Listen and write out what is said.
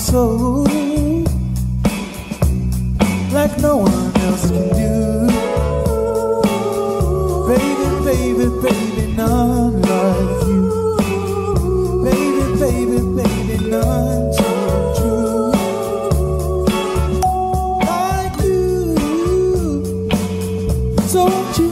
soul like no one else can do. Baby, baby, baby, none like you. Baby, baby, baby, none so true. Like you. So won't you